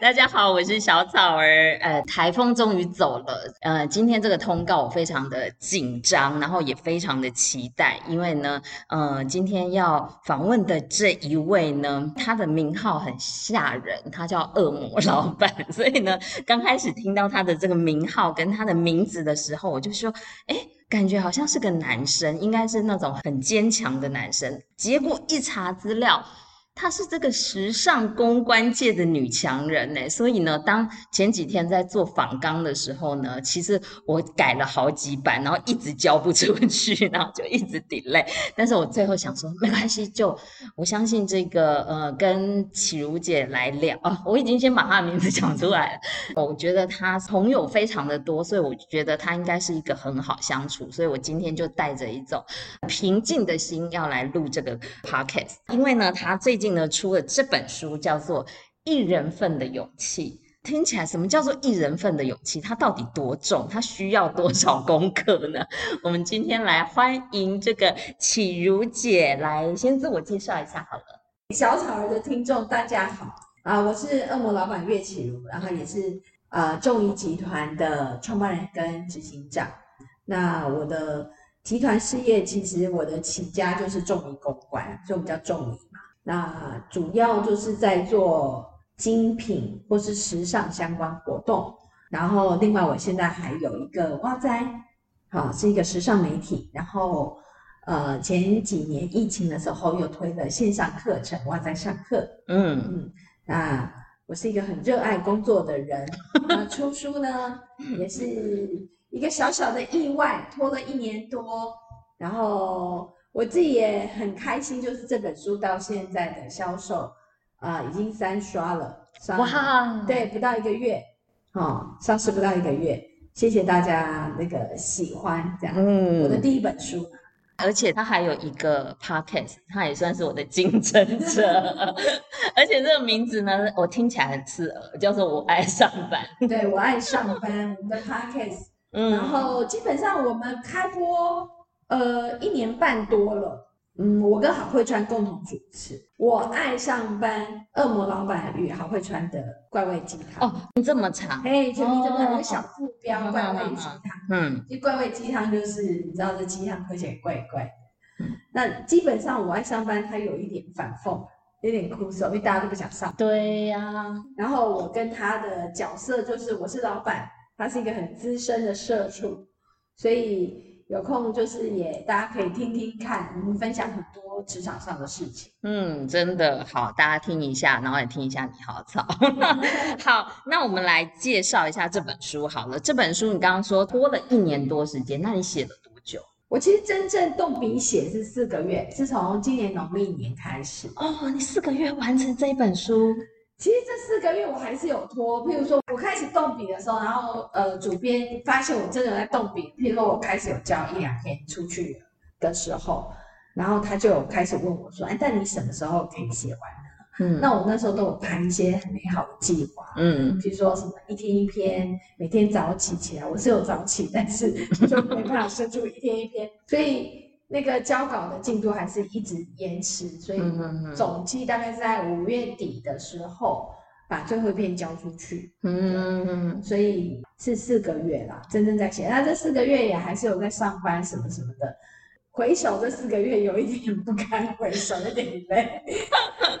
大家好，我是小草儿。呃，台风终于走了。呃，今天这个通告我非常的紧张，然后也非常的期待，因为呢，呃，今天要访问的这一位呢，他的名号很吓人，他叫恶魔老板。所以呢，刚开始听到他的这个名号跟他的名字的时候，我就说，哎，感觉好像是个男生，应该是那种很坚强的男生。结果一查资料。她是这个时尚公关界的女强人呢，所以呢，当前几天在做访纲的时候呢，其实我改了好几版，然后一直交不出去，然后就一直 delay。但是我最后想说，没关系，就我相信这个呃，跟启如姐来聊啊，我已经先把她的名字讲出来了。我觉得她朋友非常的多，所以我觉得她应该是一个很好相处，所以我今天就带着一种平静的心要来录这个 podcast，因为呢，她最近。呢，出了这本书叫做《一人份的勇气》，听起来什么叫做一人份的勇气？它到底多重？它需要多少功课呢？我们今天来欢迎这个启如姐来先自我介绍一下好了。小草儿的听众大家好啊，我是恶魔老板岳启如，然后也是呃众谊集团的创办人跟执行长。那我的集团事业其实我的起家就是众谊公关，所以我们叫众谊。那主要就是在做精品或是时尚相关活动，然后另外我现在还有一个哇哉，好是一个时尚媒体，然后呃前几年疫情的时候又推了线上课程哇哉上课，嗯嗯，那我是一个很热爱工作的人，那出书呢也是一个小小的意外，拖了一年多，然后。我自己也很开心，就是这本书到现在的销售，啊、呃，已经三刷了，哇，对，不到一个月，哦，上市不到一个月，谢谢大家那个喜欢这样，嗯，我的第一本书，而且它还有一个 podcast，它也算是我的竞争者，而且这个名字呢，我听起来很刺耳，叫做我爱上班，对，我爱上班，我们的 podcast，嗯，然后基本上我们开播。呃，一年半多了，嗯，我跟郝慧川共同主持《我爱上班》，恶魔老板与郝慧川的怪味鸡汤。哦，这么长？哎，前面这么有个小副标，怪味鸡汤。嗯，这怪味鸡汤就是你知道这鸡汤喝起来怪怪的。嗯，那基本上我爱上班，它有一点反讽，有点枯燥，因为大家都不想上。对呀、啊。然后我跟他的角色就是，我是老板，他是一个很资深的社畜，所以。有空就是也大家可以听听看，我们分享很多职场上的事情。嗯，真的好，大家听一下，然后也听一下你好草。好，那我们来介绍一下这本书好了。这本书你刚刚说拖了一年多时间，那你写了多久？我其实真正动笔写是四个月，是从今年农历年开始。哦，你四个月完成这一本书。其实这四个月我还是有拖，譬如说我开始动笔的时候，然后呃主编发现我真的在动笔，譬如说我开始有交一两天出去的时候，然后他就开始问我说：“哎，但你什么时候可以写完呢？”嗯，那我那时候都有谈一些很美好的计划，嗯，比如说什么一天一篇，每天早起起来，我是有早起，但是就没办法生出一天一篇，所以。那个交稿的进度还是一直延迟，所以总计大概是在五月底的时候把最后一篇交出去。嗯，所以是四个月啦，真正在写。那这四个月也还是有在上班什么什么的。回首这四个月，有一点不堪回首，有点累。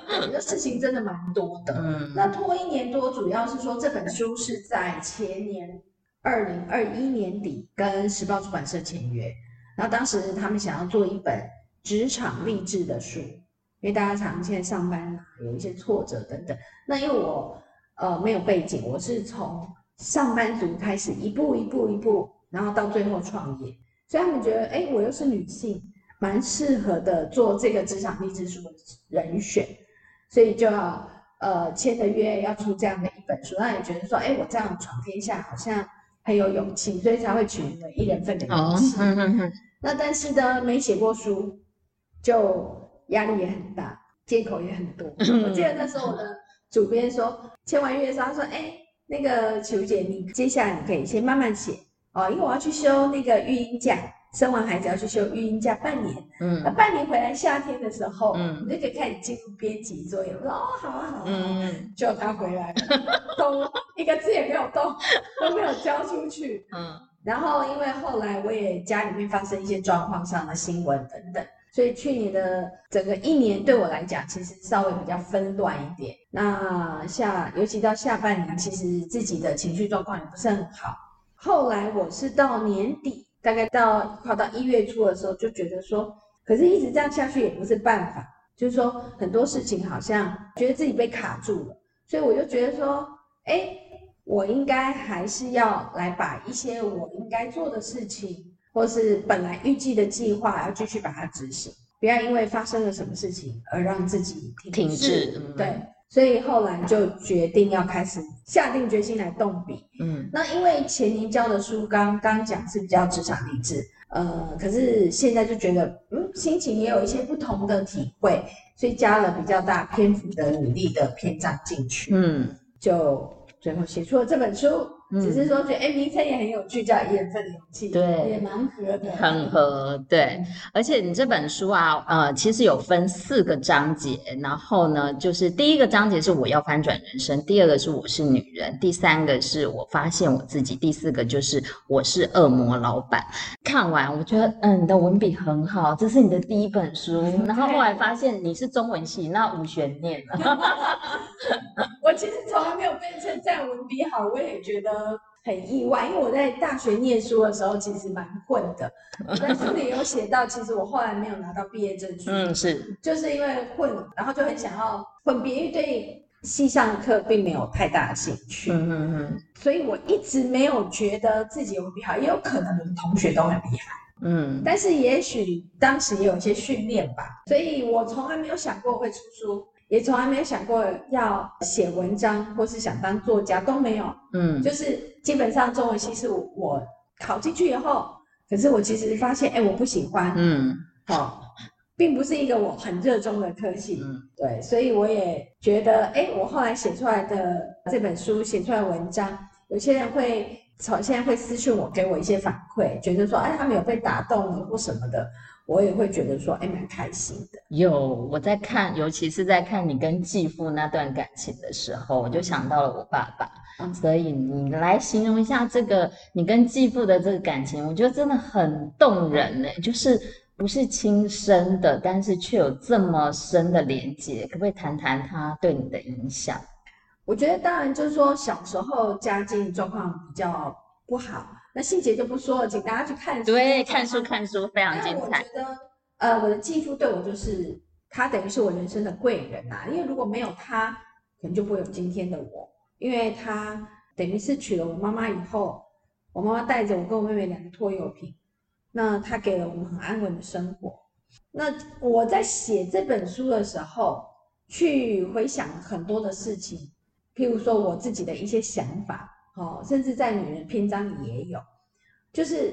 我觉得事情真的蛮多的。嗯，那拖一年多，主要是说这本书是在前年二零二一年底跟时报出版社签约。然后当时他们想要做一本职场励志的书，因为大家常现在上班嘛，有一些挫折等等。那因为我呃没有背景，我是从上班族开始一步一步一步，然后到最后创业，所以他们觉得哎，我又是女性，蛮适合的做这个职场励志书的人选，所以就要呃签的约要出这样的一本书。那也觉得说，哎，我这样闯天下好像很有勇气，所以才会取名为一人份的勇气。哦那但是呢，没写过书，就压力也很大，借口也很多。我记得那时候我的主编说，签完约之后说，哎，那个球姐，你接下来你可以先慢慢写。哦，因为我要去休那个育婴假，生完孩子要去休育婴假半年，嗯，那半年回来夏天的时候，嗯我就可以开始进入编辑作业。我说哦，好啊，好啊，好啊嗯。就他回来了，都一个字也没有动，都没有交出去。嗯然后因为后来我也家里面发生一些状况上的新闻等等，所以去年的整个一年对我来讲，其实稍微比较纷乱一点。那下尤其到下半年，其实自己的情绪状况也不是很好。后来我是到年底，大概到快到一月初的时候，就觉得说，可是一直这样下去也不是办法，就是说很多事情好像觉得自己被卡住了，所以我就觉得说，哎。我应该还是要来把一些我应该做的事情，或是本来预计的计划，要继续把它执行，不要因为发生了什么事情而让自己停停滞。对，所以后来就决定要开始下定决心来动笔。嗯，那因为前年教的书刚刚讲是比较职场励志，呃，可是现在就觉得，嗯，心情也有一些不同的体会，所以加了比较大篇幅的努力的篇章进去。嗯，就。最后写出了这本书，嗯、只是说觉得哎，名称也很有趣，叫《一人份勇气》，对，也蛮合的，很合，对。而且你这本书啊，呃，其实有分四个章节，然后呢，就是第一个章节是我要翻转人生，第二个是我是女人，第三个是我发现我自己，第四个就是我是恶魔老板。看完我觉得，嗯，你的文笔很好，这是你的第一本书，然后后来发现你是中文系，那无悬念了。我其实从来没有被称赞文笔好，我也觉得很意外，因为我在大学念书的时候其实蛮混的。我 在书里有写到，其实我后来没有拿到毕业证书，嗯，是，就是因为混，然后就很想要混别，因为对系上的课并没有太大的兴趣，嗯嗯嗯，所以我一直没有觉得自己文笔好，也有可能我的同学都很厉害，嗯，但是也许当时也有一些训练吧，所以我从来没有想过会出书。也从来没有想过要写文章，或是想当作家都没有。嗯，就是基本上中文系是我考进去以后，可是我其实发现，哎，我不喜欢。嗯，好、哦，并不是一个我很热衷的科系。嗯，对，所以我也觉得，哎，我后来写出来的这本书，写出来文章，有些人会从现在会私信我，给我一些反馈，觉得说，哎，他们有被打动了或什么的。我也会觉得说，哎，蛮开心的。有我在看，尤其是在看你跟继父那段感情的时候，我就想到了我爸爸。嗯，所以你来形容一下这个你跟继父的这个感情，我觉得真的很动人呢。就是不是亲生的，但是却有这么深的连接，可不可以谈谈他对你的影响？我觉得当然就是说小时候家境状况比较不好。那细节就不说了，请大家去看书。对，看书看书非常精彩。我觉得，呃，我的继父对我就是，他等于是我人生的贵人呐、啊。因为如果没有他，可能就不会有今天的我。因为他等于是娶了我妈妈以后，我妈妈带着我跟我妹妹两个拖油瓶，那他给了我们很安稳的生活。那我在写这本书的时候，去回想很多的事情，譬如说我自己的一些想法。哦，甚至在女人篇章里也有，就是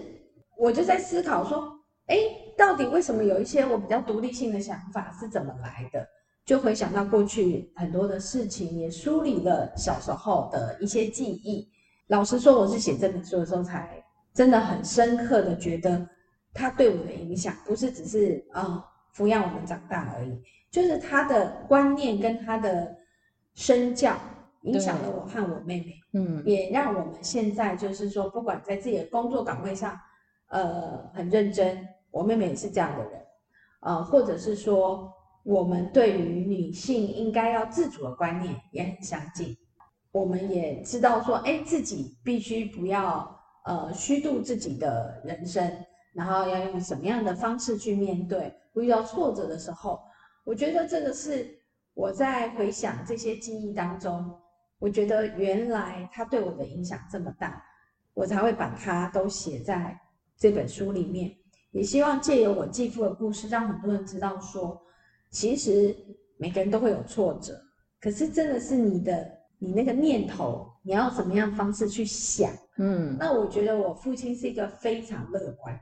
我就在思考说，哎，到底为什么有一些我比较独立性的想法是怎么来的？就回想到过去很多的事情，也梳理了小时候的一些记忆。老实说，我是写这本书的时候，才真的很深刻的觉得，他对我的影响不是只是啊、抚养我们长大而已，就是他的观念跟他的身教。影响了我和我妹妹，嗯，也让我们现在就是说，不管在自己的工作岗位上，呃，很认真。我妹妹也是这样的人，呃，或者是说，我们对于女性应该要自主的观念也很相近。我们也知道说，哎，自己必须不要呃虚度自己的人生，然后要用什么样的方式去面对遇到挫折的时候。我觉得这个是我在回想这些记忆当中。我觉得原来他对我的影响这么大，我才会把它都写在这本书里面。也希望借由我继父的故事，让很多人知道说，其实每个人都会有挫折，可是真的是你的你那个念头，你要怎么样方式去想。嗯，那我觉得我父亲是一个非常乐观的人，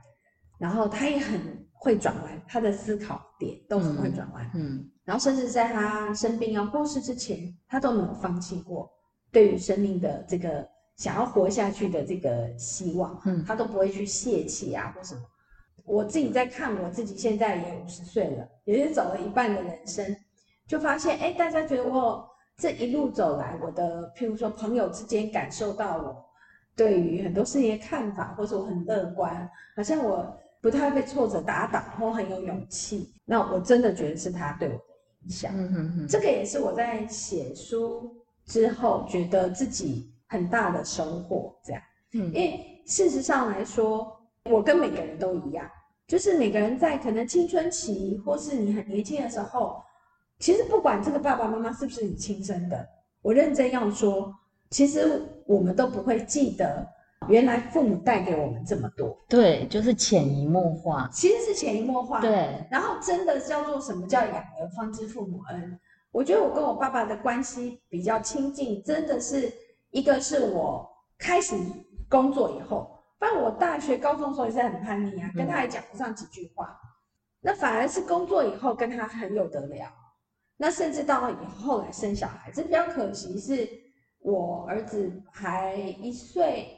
然后他也很会转弯，他的思考点都很会转弯。嗯。嗯然后，甚至在他生病要过世之前，他都没有放弃过对于生命的这个想要活下去的这个希望，嗯，他都不会去泄气啊或什么。我自己在看我自己，现在也五十岁了，也是走了一半的人生，就发现，哎，大家觉得我这一路走来，我的譬如说朋友之间感受到我对于很多事情的看法，或者我很乐观，好像我不太被挫折打倒，或很有勇气。那我真的觉得是他对我响。嗯哼哼，这个也是我在写书之后觉得自己很大的收获。这样，嗯，因为事实上来说。我跟每个人都一样，就是每个人在可能青春期或是你很年轻的时候，其实不管这个爸爸妈妈是不是你亲生的，我认真要说，其实我们都不会记得原来父母带给我们这么多。对，就是潜移默化，其实是潜移默化。对，然后真的叫做什么叫养儿方知父母恩？我觉得我跟我爸爸的关系比较亲近，真的是一个是我开始工作以后。但我大学、高中的时候也是很叛逆啊，跟他也讲不上几句话。嗯、那反而是工作以后跟他很有得聊。那甚至到了以后，后来生小孩，这比较可惜，是我儿子还一岁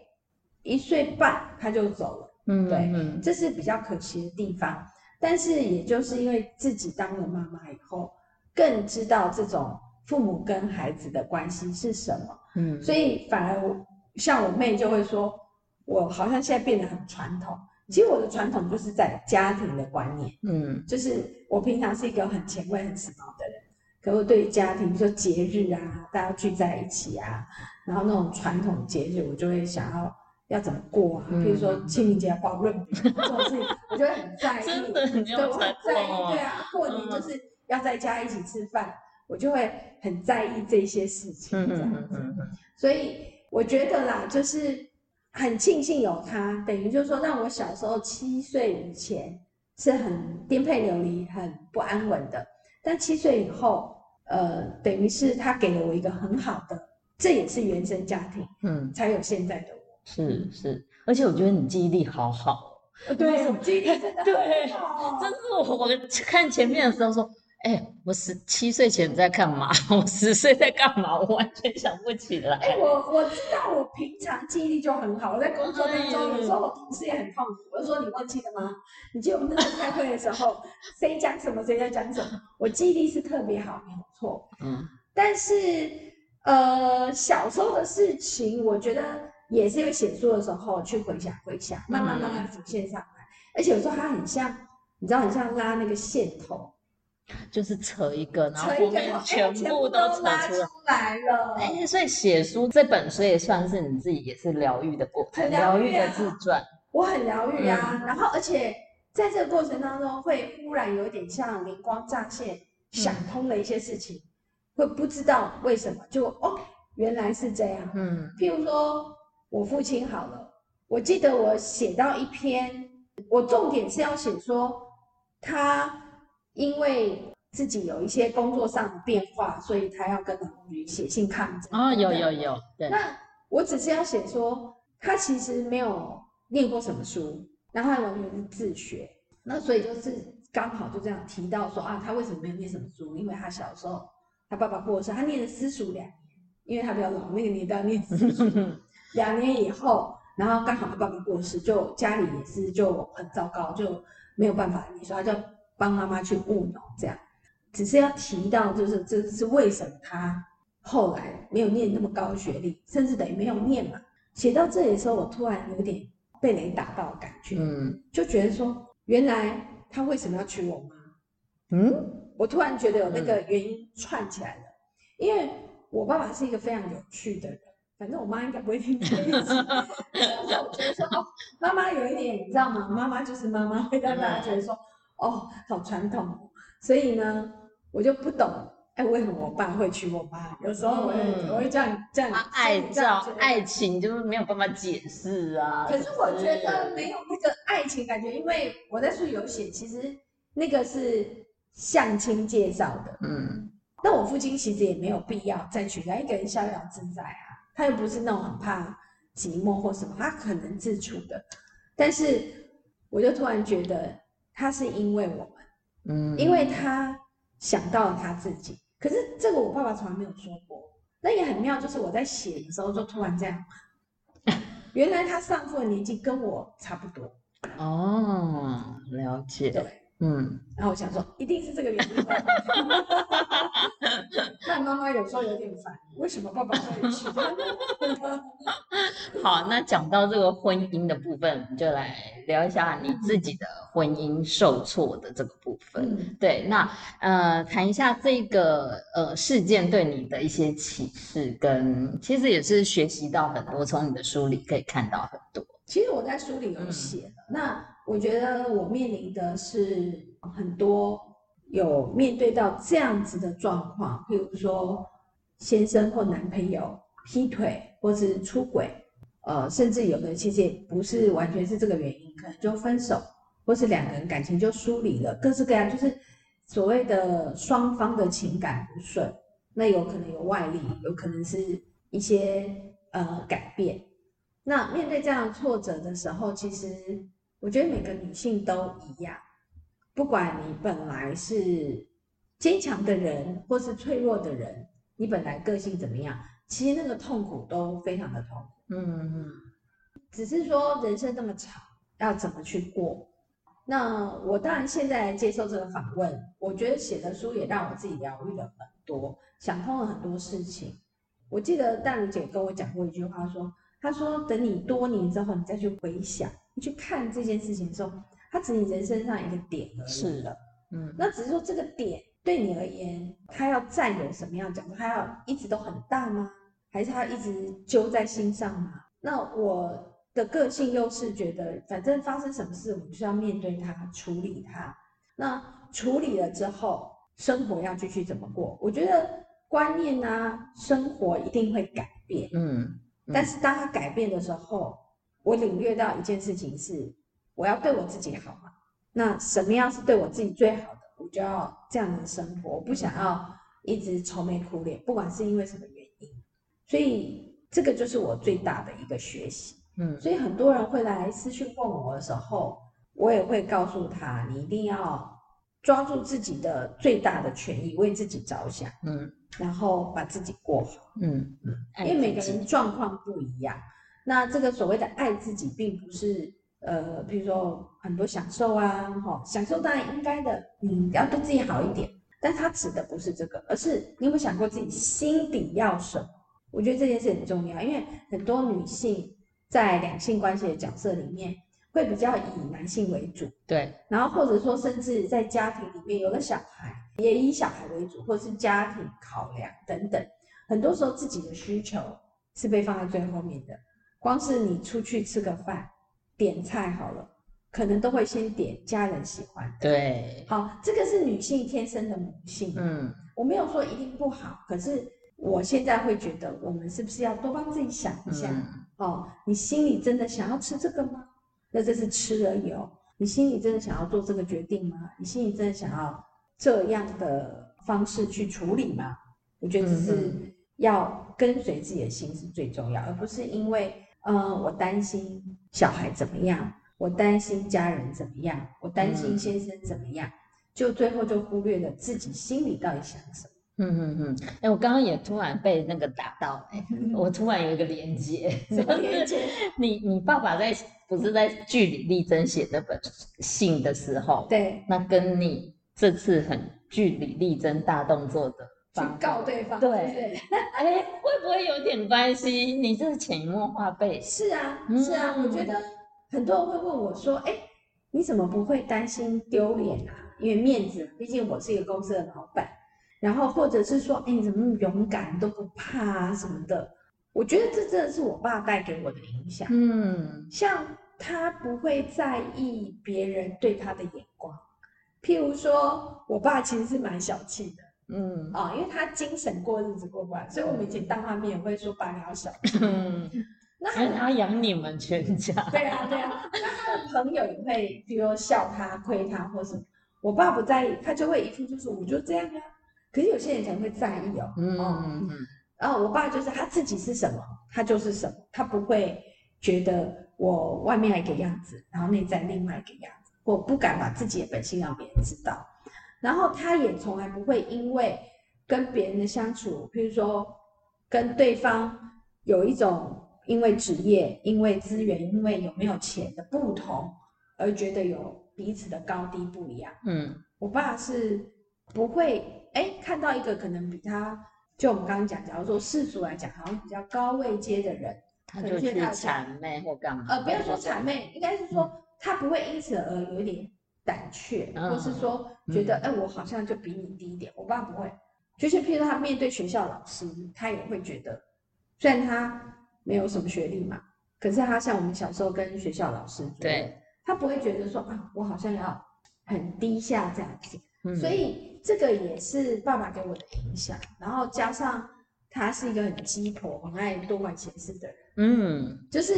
一岁半他就走了。嗯，对，嗯，这是比较可惜的地方。但是也就是因为自己当了妈妈以后，更知道这种父母跟孩子的关系是什么。嗯，所以反而我像我妹就会说。我好像现在变得很传统，其实我的传统就是在家庭的观念，嗯，就是我平常是一个很前卫、很时髦的人，可我对于家庭，比如说节日啊，大家聚在一起啊，然后那种传统节日，我就会想要要怎么过啊，嗯、比如说清明节要包润饼这种事情，我就会很在意，真的很有传统，对啊，过年就是要在家一起吃饭，嗯、我就会很在意这些事情，这样子，嗯嗯嗯嗯、所以我觉得啦，就是。很庆幸有他，等于就是说，让我小时候七岁以前是很颠沛流离、很不安稳的。但七岁以后，呃，等于是他给了我一个很好的，这也是原生家庭，嗯，才有现在的我。是是，而且我觉得你记忆力好好。对，我记忆力真的很好。真是我我看前面的时候说。哎、欸，我十七岁前在干嘛？我十岁在干嘛？我完全想不起来。哎、欸，我我知道，我平常记忆力就很好。我在工作当中，有时候我同事也很痛苦。我就说：“你忘记了吗？你记得我们那时候开会的时候，谁讲什么，谁在讲什么？我记忆力是特别好，没有错。嗯，但是呃，小时候的事情，我觉得也是因为写书的时候去回想回想，慢慢慢慢浮现上来。嗯、而且有时候它很像，你知道，很像拉那个线头。就是扯一个，然后后面全部都扯出来了。哎，所以写书这本书也算是你自己也是疗愈的过程，疗愈的自传。我很疗愈啊，然后而且在这个过程当中，会忽然有点像灵光乍现，想通了一些事情，会不知道为什么就哦，原来是这样。嗯，譬如说我父亲好了，我记得我写到一篇，我重点是要写说他。因为自己有一些工作上的变化，所以他要跟老女写信抗争。哦，有有有，对。那我只是要写说，他其实没有念过什么书，然后他完全是自学。那所以就是刚好就这样提到说啊，他为什么没有念什么书？因为他小时候他爸爸过世，他念了私塾两年，因为他比较老，那个年代念私塾 两年以后，然后刚好他爸爸过世，就家里也是就很糟糕，就没有办法你说，他就。帮妈妈去务农，这样，只是要提到，就是这是为什么他后来没有念那么高学历，甚至等于没有念嘛。写到这里的时候，我突然有点被雷打到的感觉，嗯，就觉得说，原来他为什么要娶我妈？嗯，我突然觉得有那个原因串起来了，因为我爸爸是一个非常有趣的人，反正我妈应该不会听这一集，我觉得说，哦，妈妈有一点，你知道吗？妈妈就是妈妈，会让大家觉得说。哦，好传统，所以呢，我就不懂，哎，为什么我爸会娶我妈？有时候我会，嗯、我会这样这样，爱照爱情就是没有办法解释啊。可是我觉得没有那个爱情感觉，因为我在书里有写，其实那个是相亲介绍的。嗯，那我父亲其实也没有必要再娶来一个人逍遥自在啊，他又不是那种很怕寂寞或什么，他可能自处的。但是我就突然觉得。他是因为我们，嗯，因为他想到了他自己。可是这个我爸爸从来没有说过。那也很妙，就是我在写的时候就突然这样，原来他上父的年纪跟我差不多，哦，了解。对，嗯。然后我想说，一定是这个原因吧。那妈妈有时候有点烦，为什么爸爸会去？好，那讲到这个婚姻的部分，我们就来聊一下你自己的婚姻受挫的这个部分。嗯、对，那呃，谈一下这个呃事件对你的一些启示，跟其实也是学习到很多，从你的书里可以看到很多。其实我在书里有写了，嗯、那我觉得我面临的是很多有面对到这样子的状况，譬如说先生或男朋友劈腿或是出轨。呃，甚至有的其实也不是完全是这个原因，可能就分手，或是两个人感情就疏离了，各式各样，就是所谓的双方的情感不顺，那有可能有外力，有可能是一些呃改变。那面对这样挫折的时候，其实我觉得每个女性都一样，不管你本来是坚强的人，或是脆弱的人，你本来个性怎么样，其实那个痛苦都非常的痛苦。嗯嗯，只是说人生这么长，要怎么去过？那我当然现在接受这个访问，我觉得写的书也让我自己疗愈了很多，想通了很多事情。我记得淡如姐跟我讲过一句话，说：“她说等你多年之后，你再去回想，你去看这件事情的时候，它只是你人生上一个点而已。”是的，嗯，那只是说这个点对你而言，它要占有什么样的角度？它要一直都很大吗？还是他一直揪在心上吗？那我的个性又是觉得，反正发生什么事，我们就要面对它，处理它。那处理了之后，生活要继续怎么过？我觉得观念啊，生活一定会改变。嗯，嗯，但是当它改变的时候，我领略到一件事情是，我要对我自己好嘛。那什么样是对我自己最好的，我就要这样的生活。我不想要一直愁眉苦脸，不管是因为什么原因。所以这个就是我最大的一个学习，嗯，所以很多人会来私讯问我的时候，我也会告诉他，你一定要抓住自己的最大的权益，为自己着想，嗯，然后把自己过好，嗯嗯，因为每个人状况不一样，那这个所谓的爱自己，并不是呃，比如说很多享受啊，哈，享受当然应该的，你要对自己好一点，但他指的不是这个，而是你有没有想过自己心底要什么？我觉得这件事很重要，因为很多女性在两性关系的角色里面会比较以男性为主，对，然后或者说甚至在家庭里面有了小孩，也以小孩为主，或是家庭考量等等，很多时候自己的需求是被放在最后面的。光是你出去吃个饭，点菜好了，可能都会先点家人喜欢的。对，好，这个是女性天生的母性。嗯，我没有说一定不好，可是。我现在会觉得，我们是不是要多帮自己想一下？嗯、哦，你心里真的想要吃这个吗？那这是吃而已哦。你心里真的想要做这个决定吗？你心里真的想要这样的方式去处理吗？我觉得只是要跟随自己的心是最重要，而不是因为，嗯、呃，我担心小孩怎么样，我担心家人怎么样，我担心先生怎么样，就最后就忽略了自己心里到底想什么。嗯嗯嗯，哎、欸，我刚刚也突然被那个打到、欸，我突然有一个连接，什么连接？你你爸爸在不是在据理力争写那本信的时候，对，那跟你这次很据理力争大动作的去告对方，对，哎、欸，会不会有点关系？你这是潜移默化被？是啊，是啊，嗯、我觉得很多人会问我说，哎、欸，你怎么不会担心丢脸啊？因为面子，毕竟我是一个公司的老板。然后或者是说，哎，你怎么那么勇敢，都不怕啊什么的？我觉得这真的是我爸带给我的影响。嗯，像他不会在意别人对他的眼光。譬如说，我爸其实是蛮小气的。嗯，啊、哦，因为他精神过日子过不来，所以我们以前当他面也会说爸你好小气。嗯，那他养你们全家。对啊，对啊。那他的朋友也会，比如笑他、亏他，或是我爸不在意，他就会一副就是我就这样啊。可是有些人可能会在意哦，嗯嗯，然后我爸就是他自己是什么，他就是什么，他不会觉得我外面一个样子，然后内在另外一个样子，我不敢把自己的本性让别人知道，然后他也从来不会因为跟别人的相处，譬如说跟对方有一种因为职业、因为资源、因为有没有钱的不同，而觉得有彼此的高低不一样。嗯，我爸是不会哎看到一个可能比他，就我们刚刚讲，假如说世俗来讲，好像比较高位阶的人，他就去谄媚或干嘛？呃，不要说谄媚，应该是说他不会因此而有一点胆怯，嗯、或是说觉得哎、嗯，我好像就比你低一点。我爸不会，就是譬如他面对学校老师，他也会觉得，虽然他没有什么学历嘛，可是他像我们小时候跟学校老师，对，他不会觉得说啊，我好像要很低下这样子。嗯、所以这个也是爸爸给我的影响，然后加上他是一个很鸡婆、很爱多管闲事的人，嗯，就是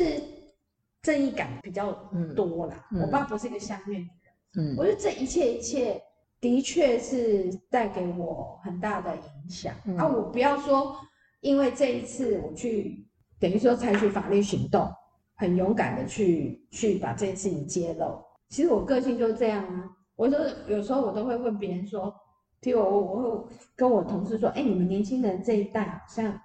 正义感比较多啦。嗯、我爸不是一个乡愿的人，嗯，我觉得这一切一切的确是带给我很大的影响、嗯、啊！我不要说，因为这一次我去等于说采取法律行动，很勇敢的去去把这件事情揭露。其实我个性就是这样啊。我说有时候我都会问别人说，譬如我我会跟我同事说，哎，你们年轻人这一代好像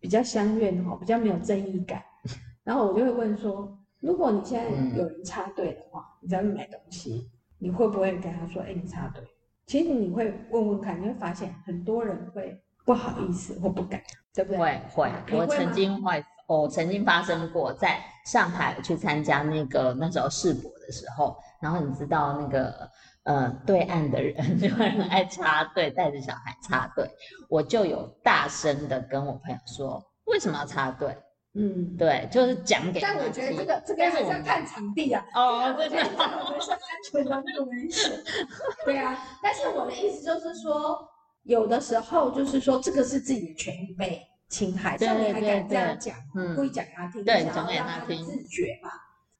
比较相怨哈，比较没有正义感。然后我就会问说，如果你现在有人插队的话，你在买东西，你会不会跟他说，哎，你插队？其实你会问问看，你会发现很多人会不好意思或不敢，对不对？会会，我曾经会，我曾经发生过在上海去参加那个那时候世博的时候，然后你知道那个。呃，对岸的人 就很爱插队，带着小孩插队，我就有大声的跟我朋友说，为什么要插队？嗯，对，就是讲给。但我觉得这个这个还是要看场地啊。哦，对对，我们是安全的那个危险。对啊，但是我的意思就是说，有的时候就是说，这个是自己的权益被侵害，所以你还敢这样讲，嗯，故意讲给他听，对，讲给他听，自觉嘛。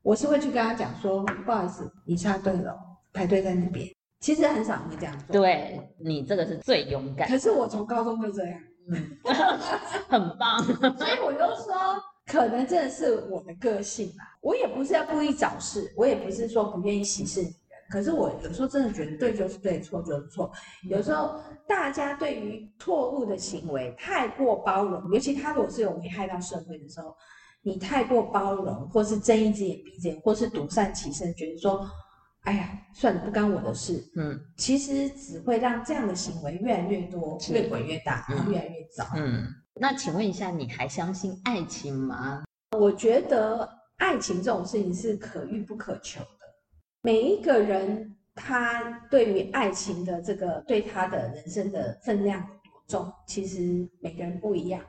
我是会去跟他讲说，不好意思，你插队了。排队在那边，其实很少会这样做。对，你这个是最勇敢。可是我从高中就这样，嗯，很棒。所以我就说，可能真的是我的个性吧。我也不是要故意找事，我也不是说不愿意息事宁人。可是我有时候真的觉得对就是对，错就是错。有时候大家对于错误的行为太过包容，尤其他如果是有危害到社会的时候，你太过包容，或是睁一只眼闭一只眼，或是独善其身，觉得说。哎呀，算了，不干我的事。嗯，其实只会让这样的行为越来越多，越滚越大，然后越来越早。嗯，那请问一下，你还相信爱情吗？我觉得爱情这种事情是可遇不可求的。每一个人他对于爱情的这个对他的人生的分量有多重，其实每个人不一样。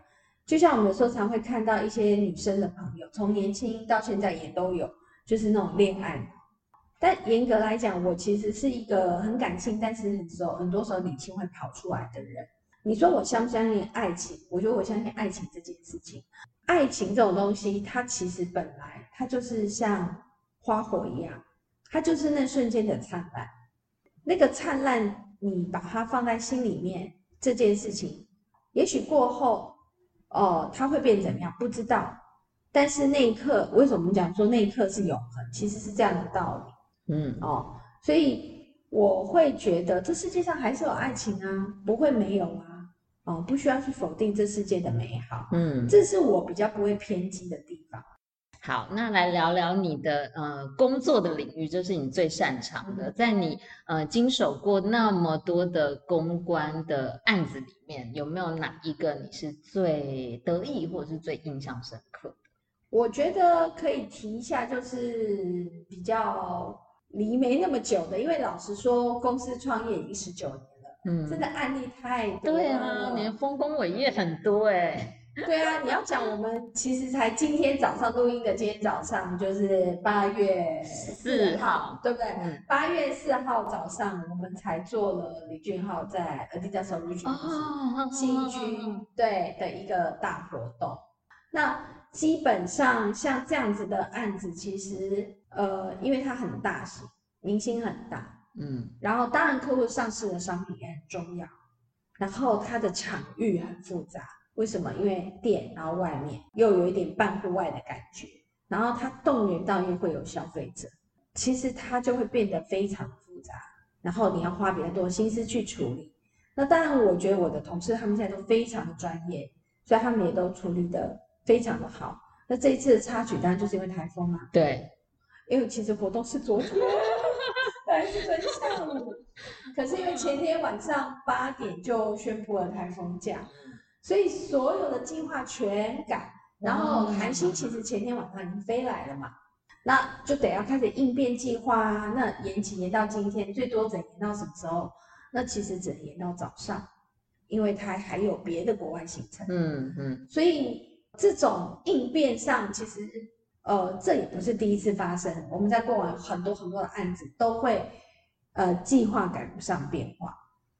就像我们有时候常会看到一些女生的朋友，从年轻到现在也都有，就是那种恋爱。但严格来讲，我其实是一个很感性，但是很多很多时候理性会跑出来的人。你说我相不相信爱情？我觉得我相信爱情这件事情。爱情这种东西，它其实本来它就是像花火一样，它就是那瞬间的灿烂。那个灿烂，你把它放在心里面，这件事情，也许过后，哦，它会变怎么样？不知道。但是那一刻，为什么我们讲说那一刻是永恒？其实是这样的道理。嗯哦，所以我会觉得这世界上还是有爱情啊，不会没有啊，哦，不需要去否定这世界的美好，嗯，这是我比较不会偏激的地方。好，那来聊聊你的呃工作的领域，就是你最擅长的，在你呃经手过那么多的公关的案子里面，有没有哪一个你是最得意或者是最印象深刻的？我觉得可以提一下，就是比较。离没那么久的，因为老实说，公司创业已经十九年了，嗯，真的案例太多了。对啊，你丰功伟业很多哎、欸。对啊，你要讲我们其实才今天早上录音的，今天早上就是八月四号，对不对？八、嗯、月四号早上，我们才做了李俊浩在 Adidas Originals 新一区对的一个大活动。那基本上像这样子的案子，其实。呃，因为它很大型，明星很大，嗯，然后当然客户上市的商品也很重要，然后它的场域很复杂，为什么？因为店，然后外面又有一点半户外的感觉，然后它动员到又会有消费者，其实它就会变得非常复杂，然后你要花比较多心思去处理。那当然，我觉得我的同事他们现在都非常的专业，所以他们也都处理得非常的好。那这一次的插曲当然就是因为台风嘛，对。因为其实活动是昨天，本来是昨天下午，可是因为前天晚上八点就宣布了台风假，所以所有的计划全改。然后韩星其实前天晚上已经飞来了嘛，那就得要开始应变计划啊。那延期延到今天，最多只能延到什么时候？那其实只能延到早上，因为他还有别的国外行程。嗯嗯。所以这种应变上，其实呃，这也不是第一次发生。我们在过往很多很多的案子都会呃计划赶不上变化，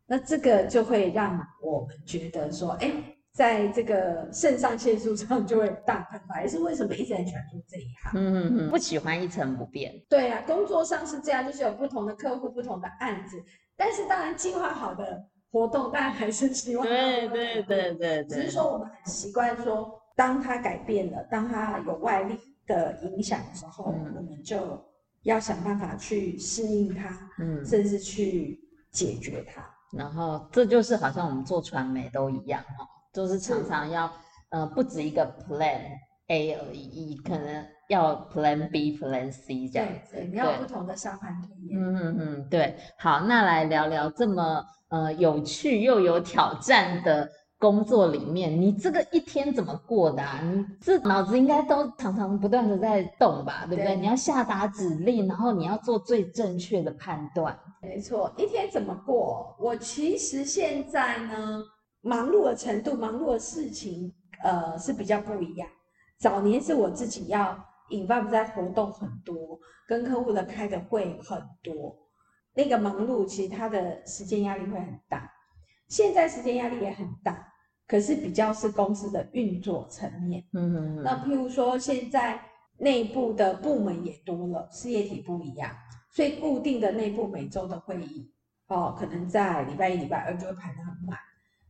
那这个就会让我们觉得说，哎。在这个肾上腺素上就会大喷发，也是为什么一直很喜欢做这一行。嗯嗯嗯，不喜欢一成不变。对啊，工作上是这样，就是有不同的客户、不同的案子，但是当然计划好的活动，当然还是希望。对对对对对。只是说我们很习惯说，当它改变了，当它有外力的影响的时候，嗯、我们就要想办法去适应它，嗯，甚至去解决它。然后这就是好像我们做传媒都一样哈。就是常常要，呃，不止一个 Plan A 而已，可能要 Plan B、Plan C 这样子。对，你要有不同的沙盘推演。嗯嗯嗯，对。好，那来聊聊这么呃有趣又有挑战的工作里面，你这个一天怎么过的啊？你这脑子应该都常常不断的在动吧，对不对？对，你要下达指令，然后你要做最正确的判断。没错，一天怎么过？我其实现在呢。忙碌的程度，忙碌的事情，呃，是比较不一样。早年是我自己要 involve 在活动很多，跟客户的开的会很多，那个忙碌其实他的时间压力会很大。现在时间压力也很大，可是比较是公司的运作层面。嗯。那譬如说，现在内部的部门也多了，事业体不一样，所以固定的内部每周的会议，哦，可能在礼拜一、礼拜二就会排得很满。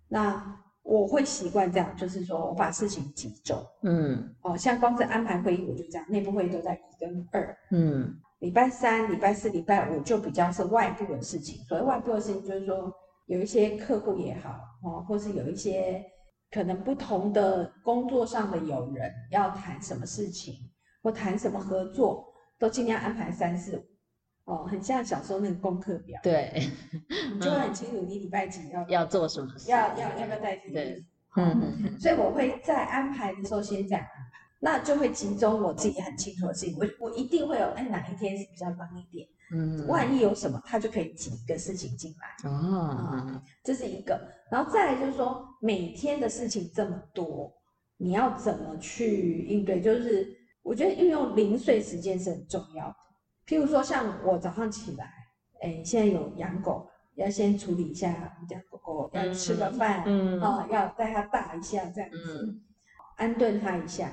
那我会习惯这样，就是说我把事情集中，嗯，哦，像光是安排会议，我就这样，内部会议都在一跟二，嗯，礼拜三、礼拜四、礼拜五就比较是外部的事情。所谓外部的事情，就是说有一些客户也好，哦，或是有一些可能不同的工作上的友人要谈什么事情，或谈什么合作，都尽量安排三四五。哦，很像小时候那个功课表，对，你就会很清楚你礼拜几要 要做什么事，要要要不要带题，对，嗯。嗯，所以我会在安排的时候先这样安排，那就会集中我自己很清楚的事情，我我一定会有，哎，哪一天是比较忙一点，嗯，万一有什么，他就可以挤一个事情进来，哦，这是一个，然后再来就是说，每天的事情这么多，你要怎么去应对？就是我觉得运用零碎时间是很重要的。譬如说，像我早上起来，哎，现在有养狗，要先处理一下我们家狗狗要吃个饭，嗯，啊，要带它大一下这样子，嗯、安顿它一下。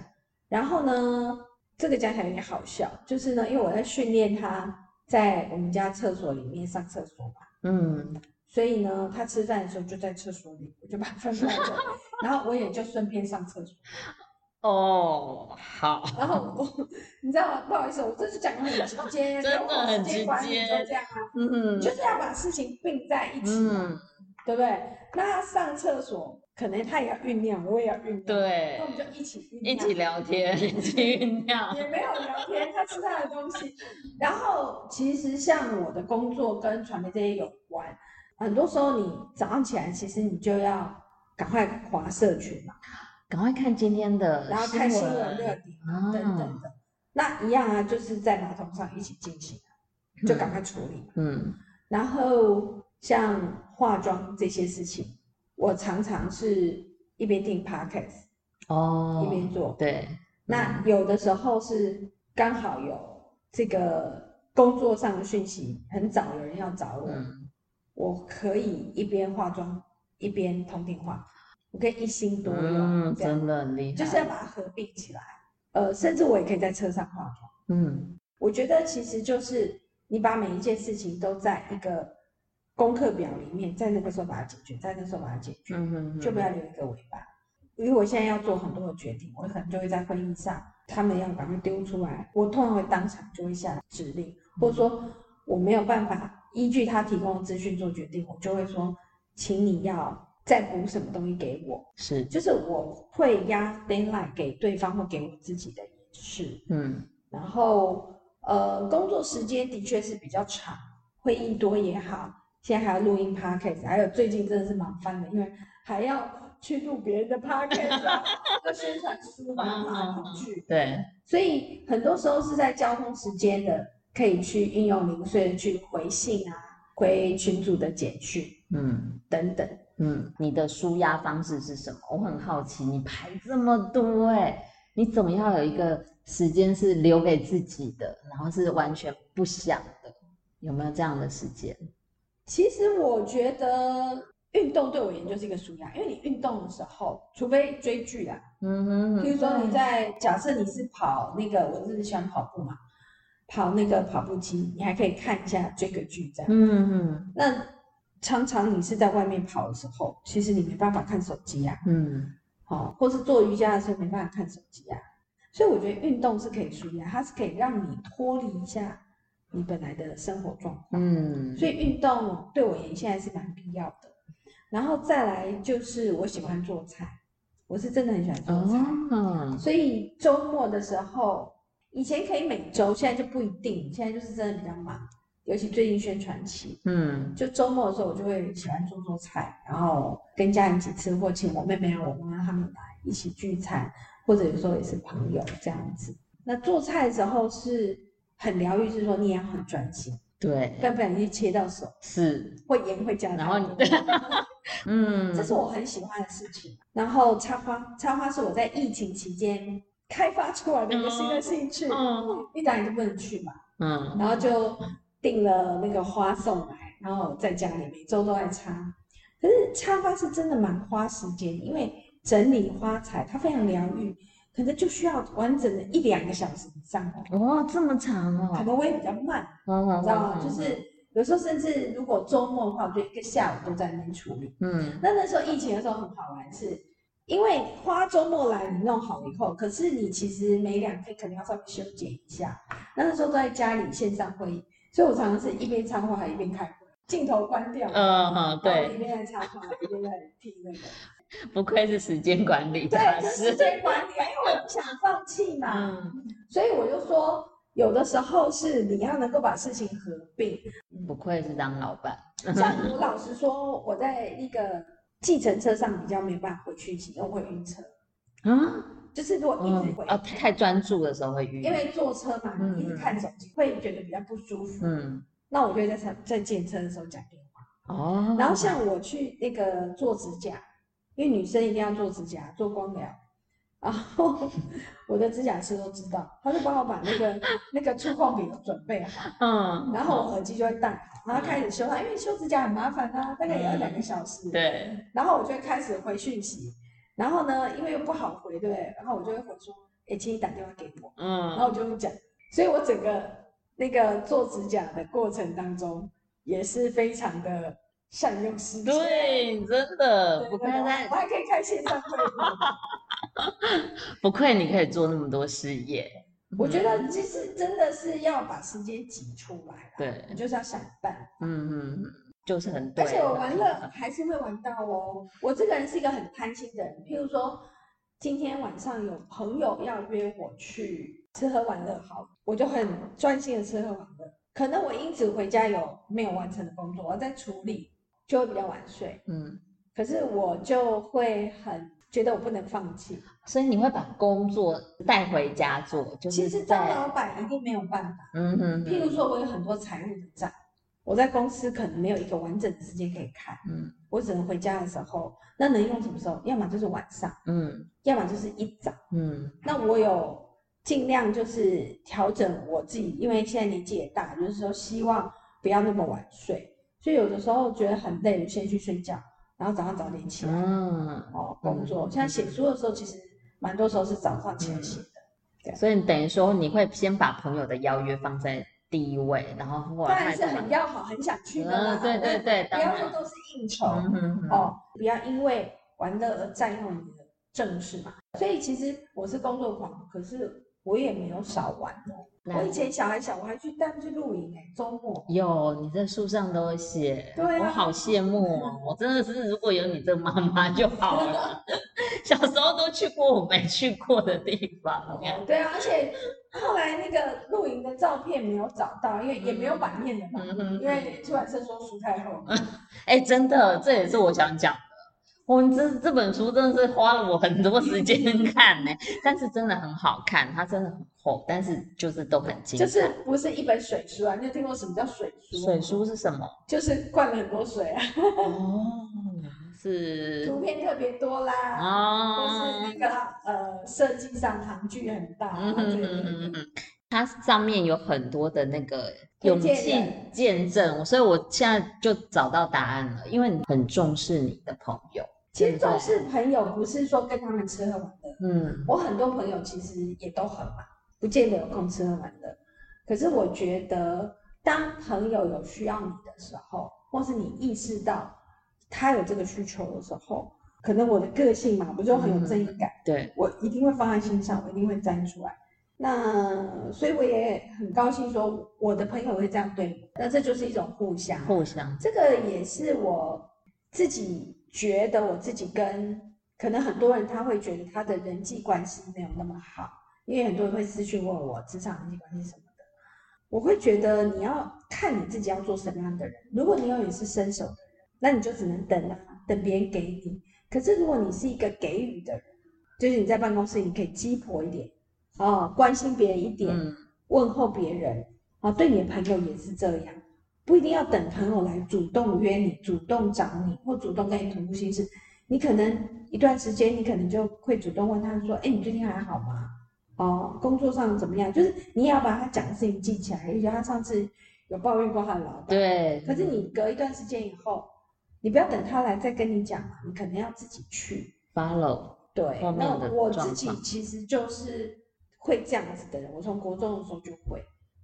然后呢，这个讲起来有点好笑，就是呢，因为我在训练他在我们家厕所里面上厕所嘛，嗯，所以呢，他吃饭的时候就在厕所里，我就把它放出来，然后我也就顺便上厕所。哦，好。然后我，你知道吗？不好意思，我这是讲的很直接，真的很直接。管理就这样啊，嗯，就是要把事情并在一起嘛，嗯、对不对？那他上厕所，可能他也要酝酿，我也要酝酿，对，那我们就一起酝酿，一起聊天，一起酝酿。也没有聊天，他吃他的东西。然后，其实像我的工作跟传媒这些有关，很多时候你早上起来，其实你就要赶快划社群嘛。赶快看今天的，然后看新闻热点啊等等的，那一样啊，就是在马桶上一起进行，就赶快处理。嗯，然后像化妆这些事情，我常常是一边听 podcast 哦，一边做。对，那有的时候是刚好有这个工作上的讯息，很早有人要找我，我可以一边化妆一边通电话。我可以一心多用，嗯，真的很厉害，就是要把它合并起来。呃，甚至我也可以在车上化妆。嗯，我觉得其实就是你把每一件事情都在一个功课表里面，在那个时候把它解决，在那个时候把它解决，嗯哼哼，就不要留一个尾巴。因为我现在要做很多的决定，我可能就会在会议上，他们要赶快丢出来，我通常会当场就会下指令，或者说我没有办法依据他提供的资讯做决定，我就会说，请你要。再补什么东西给我？是，就是我会压 deadline 给对方或给我自己的也是，嗯，然后呃，工作时间的确是比较长，会议多也好，现在还要录音 podcast，还有最近真的是忙翻的，因为还要去录别人的 podcast，要宣传书，跑来跑去。对，所以很多时候是在交通时间的，可以去运用零碎的去回信啊，回群组的简讯，嗯，等等，嗯，你的舒压方式是什么？我很好奇，你排这么多哎、欸。你总要有一个时间是留给自己的，然后是完全不想的，有没有这样的时间？其实我觉得运动对我而言就是一个舒压，因为你运动的时候，除非追剧啦，嗯哼，比如说你在假设你是跑那个，我是喜欢跑步嘛，跑那个跑步机，你还可以看一下追个剧这样，嗯哼。那常常你是在外面跑的时候，其实你没办法看手机啊，嗯。哦，或是做瑜伽的时候没办法看手机啊，所以我觉得运动是可以舒压，它是可以让你脱离一下你本来的生活状况。嗯，所以运动对我而言现在是蛮必要的。然后再来就是我喜欢做菜，我是真的很喜欢做菜。哦，所以周末的时候，以前可以每周，现在就不一定，现在就是真的比较忙。尤其最近宣传期，嗯，就周末的时候，我就会喜欢做做菜，然后跟家人一起吃，或请我妹妹、我妈妈他们来一起聚餐，或者有时候也是朋友这样子。那做菜的时候是很疗愈，是说你也要很专心，对，不然不然你切到手是会盐会加，然后你，嗯，这是我很喜欢的事情。然后插花，插花是我在疫情期间开发出来的一个新的兴趣，嗯，一打你就不能去嘛，嗯，然后就。订了那个花送来，然后在家里每周都在插。可是插花是真的蛮花时间，因为整理花材它非常疗愈，可能就需要完整的一两个小时以上哦。哇，这么长哦！可能我也比较慢，哦、你知道吗？哦、就是有时候甚至如果周末的话，我就一个下午都在那边处理。嗯，那那时候疫情的时候很好玩是，是因为花周末来你弄好以后，可是你其实每两天可能要稍微修剪一下。那那时候都在家里线上会议。所以我常常是一边插花还一边开会，镜头关掉，嗯嗯，对，一边在插花，一边在听那个。不愧是时间管理，对，是时间管理，因为我不想放弃嘛，嗯、所以我就说，有的时候是你要能够把事情合并。不愧是当老板。像我老实说，我在一个计程车上比较没办法回去骑，因为会晕车。啊？就是如果一直回、嗯、哦，太专注的时候会晕，因为坐车嘛，你一直看手机、嗯、会觉得比较不舒服。嗯，那我就会在车在见车的时候讲电话。哦，然后像我去那个做指甲，因为女生一定要做指甲、做光疗，然后 我的指甲师都知道，他就帮我把那个 那个触控笔都准备好。嗯，然后我耳机就会戴好，然后开始修它，因为修指甲很麻烦啊，大概也要两个小时。对，然后我就会开始回讯息。然后呢，因为又不好回，对不对？然后我就会回说：“哎，请你打电话给我。”嗯，然后我就会讲，所以我整个那个做指甲的过程当中，也是非常的善用时间。对，真的不愧在，我还可以开线上会议。不愧你可以做那么多事业。我觉得其实真的是要把时间挤出来。对，你就是要想办法。嗯嗯。就是很对，而且我玩乐还是会玩到哦。我这个人是一个很贪心的人，譬如说今天晚上有朋友要约我去吃喝玩乐，好，我就很专心的吃喝玩乐。可能我因此回家有没有完成的工作，我要再处理，就会比较晚睡。嗯，可是我就会很觉得我不能放弃，所以你会把工作带回家做。就是其实当老板一定没有办法。嗯哼，譬如说我有很多财务的账。我在公司可能没有一个完整的时间可以看，嗯，我只能回家的时候，那能用什么时候？要么就是晚上，嗯，要么就是一早，嗯。那我有尽量就是调整我自己，因为现在年纪也大，就是说希望不要那么晚睡，所以有的时候觉得很累，我先去睡觉，然后早上早点起来，嗯，哦，工作。像写书的时候，其实蛮多时候是早上起来写的，对。所以等于说你会先把朋友的邀约放在。第一位，然后后来当然是很要好，很想去的啦。对对对，不要说都是应酬哦，不要因为玩乐而占用你的正事嘛。所以其实我是工作狂，可是我也没有少玩哦。我以前小孩小，我还去带他们去露营哎，周末。有，你在书上都写，对，我好羡慕哦。我真的是如果有你这个妈妈就好了。小时候都去过我没去过的地方。对啊，而且后来那个露营的照片没有找到，因为也没有版面的嘛，嗯、因为出版社说书太厚。哎、欸，真的，这也是我想讲。这这本书真的是花了我很多时间看呢，但是真的很好看，它真的很厚，但是就是都很精彩。就是不是一本水书啊？你有听过什么叫水书？水书是什么？就是灌了很多水啊。哦，是。图片特别多啦。哦。或是那个呃，设计上行距很大。嗯嗯嗯嗯。它上面有很多的那个勇气见证，所以我现在就找到答案了，因为你很重视你的朋友。其实重视朋友不是说跟他们吃喝玩乐，嗯，我很多朋友其实也都很忙，不见得有空吃喝玩乐。可是我觉得，当朋友有需要你的时候，或是你意识到他有这个需求的时候，可能我的个性嘛，不就很有正义感？嗯、对，我一定会放在心上，我一定会站出来。那所以我也很高兴说，我的朋友会这样对我，那这就是一种互相，互相。这个也是我自己。觉得我自己跟可能很多人他会觉得他的人际关系没有那么好，因为很多人会私讯问我职场人际关系什么的，我会觉得你要看你自己要做什么样的人。如果你永远是伸手的人，那你就只能等啊，等别人给你。可是如果你是一个给予的人，就是你在办公室你可以鸡婆一点哦，关心别人一点，嗯、问候别人啊、哦，对你的朋友也是这样。不一定要等朋友来主动约你、主动找你或主动跟你同步心事，你可能一段时间，你可能就会主动问他说：“哎，你最近还好吗？哦，工作上怎么样？”就是你也要把他讲的事情记起来。而且他上次有抱怨过他的老板，对。可是你隔一段时间以后，你不要等他来再跟你讲嘛，你可能要自己去 follow。对，那我自己其实就是会这样子的人，我从国中的时候就会，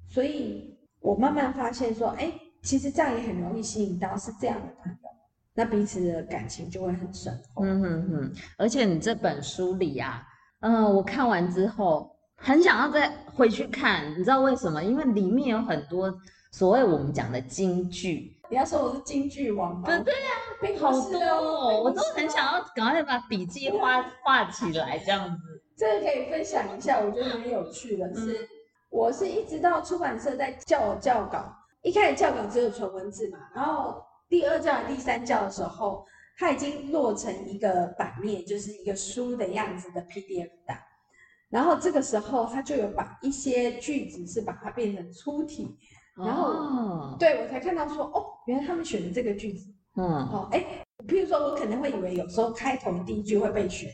所以我慢慢发现说，哎。其实这样也很容易吸引到是这样的朋友，那彼此的感情就会很深厚。嗯哼哼，而且你这本书里啊，嗯、呃，我看完之后很想要再回去看，你知道为什么？因为里面有很多所谓我们讲的金句。你要说我是金句王吗？对对呀，好多哦，我都很想要赶快把笔记画画起来，这样子。这个可以分享一下，我觉得蛮有趣的是，是、嗯、我是一直到出版社在叫我校稿。一开始教稿只有纯文字嘛，然后第二教、第三教的时候，它已经落成一个版面，就是一个书的样子的 PDF 档。然后这个时候，他就有把一些句子是把它变成粗体，然后、哦、对我才看到说，哦，原来他们选的这个句子，嗯，哦，哎，譬如说我可能会以为有时候开头第一句会被选，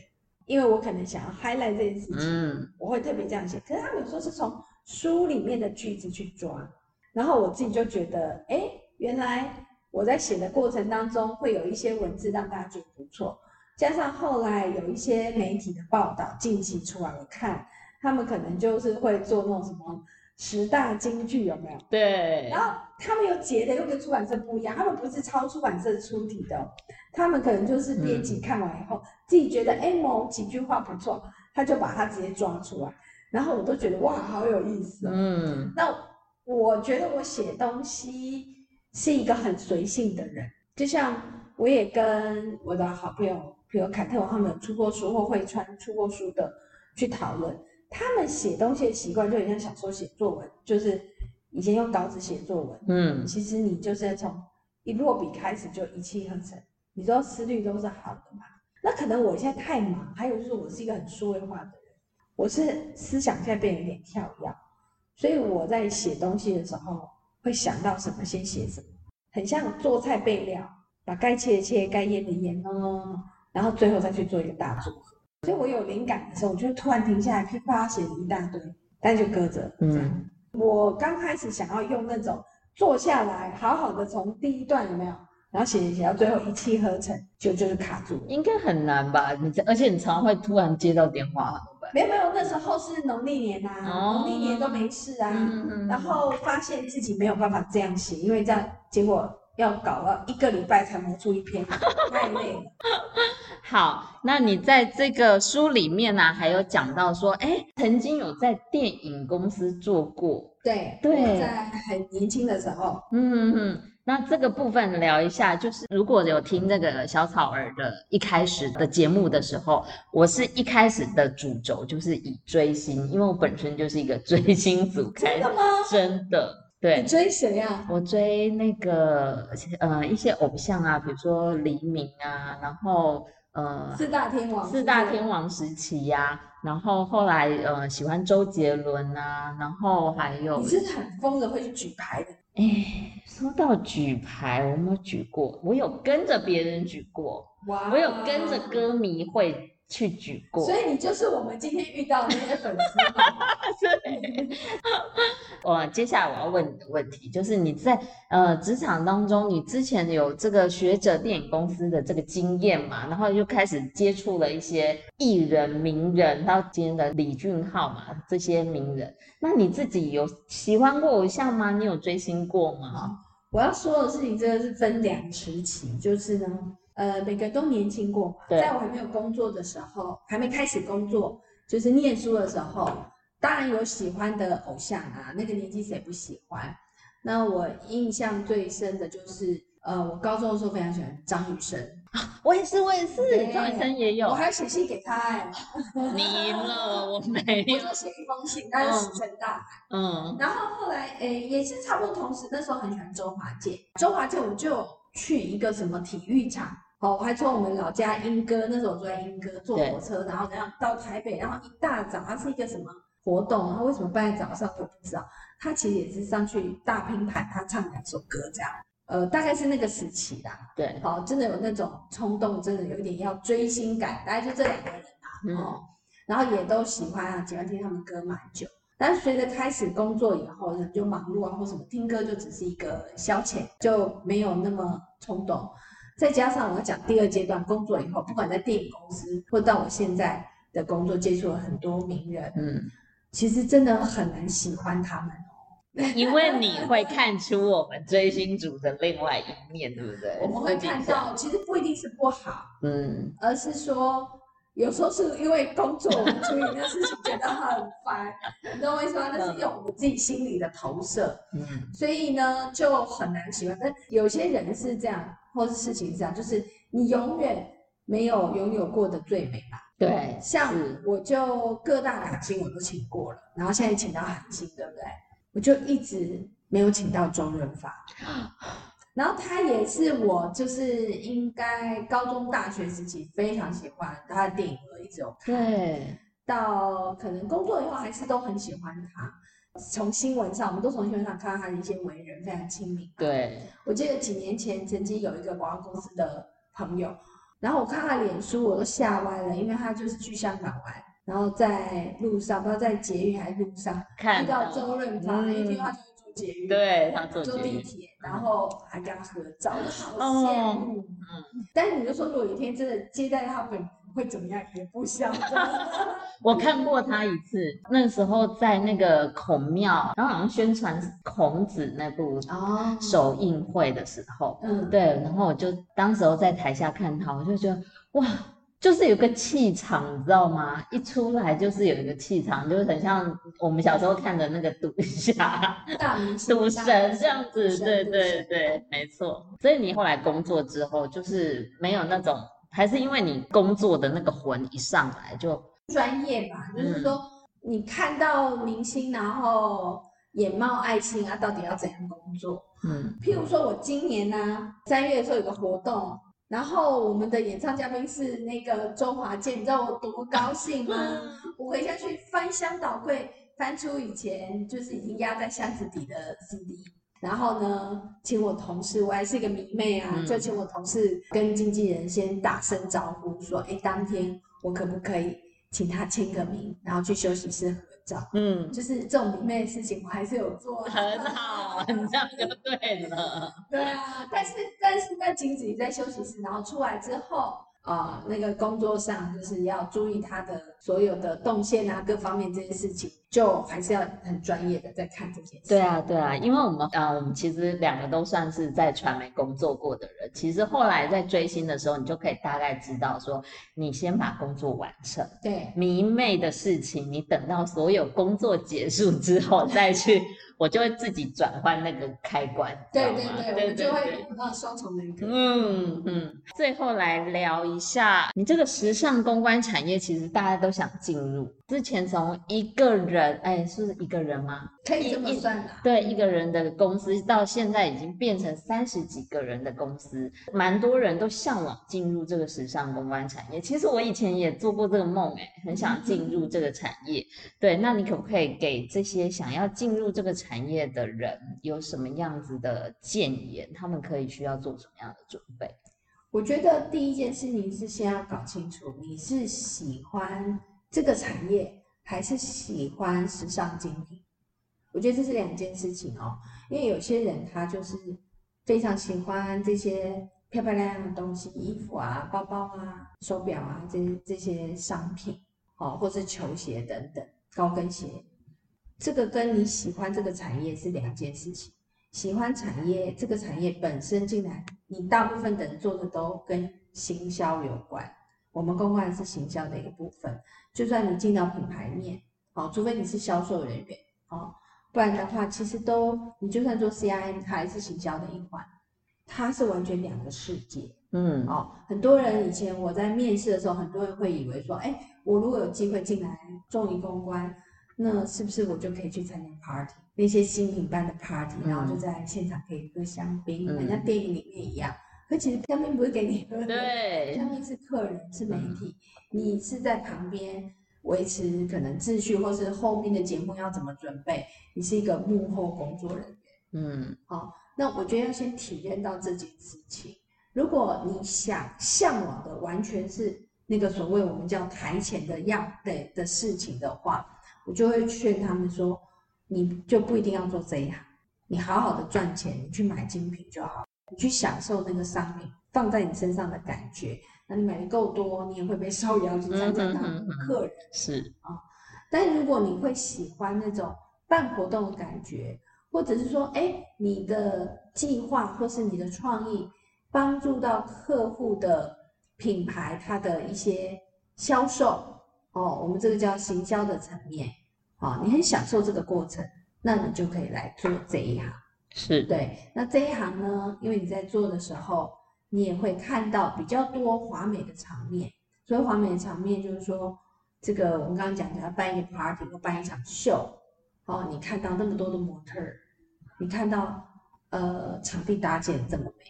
因为我可能想要 highlight 这件事情，嗯，我会特别这样写。可是他们有时候是从书里面的句子去抓。然后我自己就觉得，哎，原来我在写的过程当中会有一些文字让大家觉得不错，加上后来有一些媒体的报道，近期出来我看，他们可能就是会做那种什么十大金句，有没有？对。然后他们又截的又跟出版社不一样，他们不是抄出版社出题的，他们可能就是编辑看完以后、嗯、自己觉得，哎，某几句话不错，他就把它直接抓出来，然后我都觉得哇，好有意思、哦。嗯。那。我觉得我写东西是一个很随性的人，就像我也跟我的好朋友，比如凯特，他们有出过书或会穿出过书的去讨论，他们写东西的习惯就很像小时候写作文，就是以前用稿纸写作文，嗯，其实你就是从一落笔开始就一气呵成，你知道思虑都是好的嘛。那可能我现在太忙，还有就是我是一个很数位化的人，我是思想现在变得有点跳跃。所以我在写东西的时候，会想到什么先写什么，很像做菜备料，把该切的切，该腌的腌，弄弄弄，然后最后再去做一个大组合。所以我有灵感的时候，我就突然停下来，噼啪写了一大堆，但就搁着。嗯，我刚开始想要用那种坐下来，好好的从第一段有没有，然后写写写到最后一气呵成，就就是卡住了。应该很难吧？你而且你常会突然接到电话。没有没有，那时候是农历年呐、啊，农历、哦、年都没事啊。嗯嗯、然后发现自己没有办法这样写，因为这样结果要搞了一个礼拜才磨出一篇，太累了。好，那你在这个书里面呢、啊，还有讲到说，哎，曾经有在电影公司做过。对对，在很年轻的时候。嗯嗯，那这个部分聊一下，就是如果有听这个小草儿的一开始的节目的时候，我是一开始的主轴就是以追星，因为我本身就是一个追星族开始。真的吗？真的。对，你追谁啊？我追那个呃一些偶像啊，比如说黎明啊，然后呃四大天王，四大天王时期呀、啊，然后后来呃喜欢周杰伦啊，然后还有你是很疯的，会去举牌的。哎，说到举牌，我没有举过，我有跟着别人举过，哇，我有跟着歌迷会。去举过，所以你就是我们今天遇到的那些粉丝。我接下来我要问你的问题，就是你在呃职场当中，你之前有这个学者电影公司的这个经验嘛？然后就开始接触了一些艺人、名人，到今天的李俊昊嘛，这些名人。那你自己有喜欢过偶像吗？你有追星过吗？我要说的事情，真的是分两时期，就是呢。呃，每个都年轻过嘛，在我还没有工作的时候，还没开始工作，就是念书的时候，当然有喜欢的偶像啊，那个年纪谁不喜欢？那我印象最深的就是，呃，我高中的时候非常喜欢张雨生，我也是，我也是，张雨生也有，我还写信给他哎，你赢了，我 没有，我就写一封信，但是石沉大海，嗯，然后后来，诶，也是差不多同时，那时候很喜欢周华健，周华健我就去一个什么体育场。哦，我还从我们老家莺歌，那时候我住在莺歌，坐火车，然后然后到台北，然后一大早，它是一个什么活动？然后为什么办在早上我不知道。他其实也是上去大拼盘，他唱两首歌这样。呃，大概是那个时期啦。对，好，真的有那种冲动，真的有一点要追星感。大概就这两个人啊，哦、嗯，然后也都喜欢啊，喜欢听他们歌蛮久。但是随着开始工作以后，人就忙碌啊，或什么听歌就只是一个消遣，就没有那么冲动。再加上我要讲第二阶段工作以后，不管在电影公司，或到我现在的工作，接触了很多名人，嗯，其实真的很难喜欢他们哦，因为你会看出我们追星族的另外一面，对不对？我们会看到，其实不一定是不好，嗯，而是说有时候是因为工作我们处理那事情觉得很烦，你懂我意思吗？那是用我们自己心里的投射，嗯，所以呢就很难喜欢。但有些人是这样。或是事情是这样，就是你永远没有拥有过的最美吧？对，像我就各大港星我都请过了，然后现在请到韩星，对不对？我就一直没有请到周润发，然后他也是我就是应该高中大学时期非常喜欢他的电影，我一直有看，对，到可能工作以后还是都很喜欢他。从新闻上，我们都从新闻上看到他的一些为人非常亲民。对，我记得几年前曾经有一个广告公司的朋友，然后我看他脸书，我都吓歪了，因为他就是去香港玩，然后在路上，不知道在捷运还是路上看到周润发，嗯、一句话就是坐捷运，对，他坐坐地铁，然后还跟他合照，好羡慕。嗯，但是你就说，如果有一天真的接待他本人。会怎么样？也不想。我看过他一次，那时候在那个孔庙，然后好像宣传孔子那部首映会的时候，嗯、哦，对，然后我就当时候在台下看他，我就觉得哇，就是有个气场，你知道吗？一出来就是有一个气场，就是很像我们小时候看的那个赌侠、赌神这样子，对对对，没错。所以你后来工作之后，就是没有那种。还是因为你工作的那个魂一上来就专业吧，就是说你看到明星然后眼冒爱心啊，到底要怎样工作？嗯，譬如说我今年呢、啊、三月的时候有个活动，然后我们的演唱嘉宾是那个周华健，你知道我多高兴吗？我回家去翻箱倒柜，翻出以前就是已经压在箱子底的 CD。然后呢，请我同事，我还是一个迷妹啊，嗯、就请我同事跟经纪人先打声招呼，说，哎，当天我可不可以请他签个名，然后去休息室合照？嗯，就是这种迷妹的事情，我还是有做。很好，你 这样就对了。对啊，但是但是那仅止于在休息室，然后出来之后，啊、呃，那个工作上就是要注意他的所有的动线啊，各方面这些事情，就还是要很专业的在看这些事。对啊，对啊，因为我们呃，我们其实两个都算是在传媒工作过的人，其实后来在追星的时候，你就可以大概知道说，你先把工作完成，对，迷妹的事情，你等到所有工作结束之后再去。我就会自己转换那个开关，对对对，对，我就会双重人格。嗯嗯，最后来聊一下，你这个时尚公关产业，其实大家都想进入。之前从一个人，哎，是一个人吗？可以这么算的。对，一个人的公司到现在已经变成三十几个人的公司，蛮多人都向往进入这个时尚公关产业。其实我以前也做过这个梦，哎，很想进入这个产业。对，那你可不可以给这些想要进入这个产业的人有什么样子的建言？他们可以需要做什么样的准备？我觉得第一件事情是先要搞清楚你是喜欢。这个产业还是喜欢时尚精品，我觉得这是两件事情哦。因为有些人他就是非常喜欢这些漂漂亮亮的东西，衣服啊、包包啊、手表啊这这些商品，哦，或是球鞋等等高跟鞋，这个跟你喜欢这个产业是两件事情。喜欢产业这个产业本身进来，你大部分的人做的都跟行销有关。我们公关是行销的一个部分，就算你进到品牌面，哦，除非你是销售人员，哦，不然的话，其实都你就算做 CIM，它还是行销的一环，它是完全两个世界，嗯，哦，很多人以前我在面试的时候，很多人会以为说，哎，我如果有机会进来做一公关，那是不是我就可以去参加 party，那些新品办的 party，然后就在现场可以喝香槟，很、嗯、像电影里面一样。可其实香槟不是给你喝的，对，香槟是客人，是媒体，嗯、你是在旁边维持可能秩序，或是后面的节目要怎么准备，你是一个幕后工作人员，嗯，好，那我觉得要先体验到这件事情。如果你想向往的完全是那个所谓我们叫台前的样的的事情的话，我就会劝他们说，你就不一定要做这一行，你好好的赚钱，你去买精品就好。你去享受那个商品放在你身上的感觉，那你买的够多，你也会被受邀去参加当客人。是啊，但如果你会喜欢那种办活动的感觉，或者是说，哎，你的计划或是你的创意帮助到客户的品牌，它的一些销售哦，我们这个叫行销的层面啊，你很享受这个过程，那你就可以来做这一行。是对，那这一行呢，因为你在做的时候，你也会看到比较多华美的场面。所以华美的场面就是说，这个我们刚刚讲的，要办一个 party 或办一场秀，哦，你看到那么多的模特儿，你看到呃场地搭建这么美，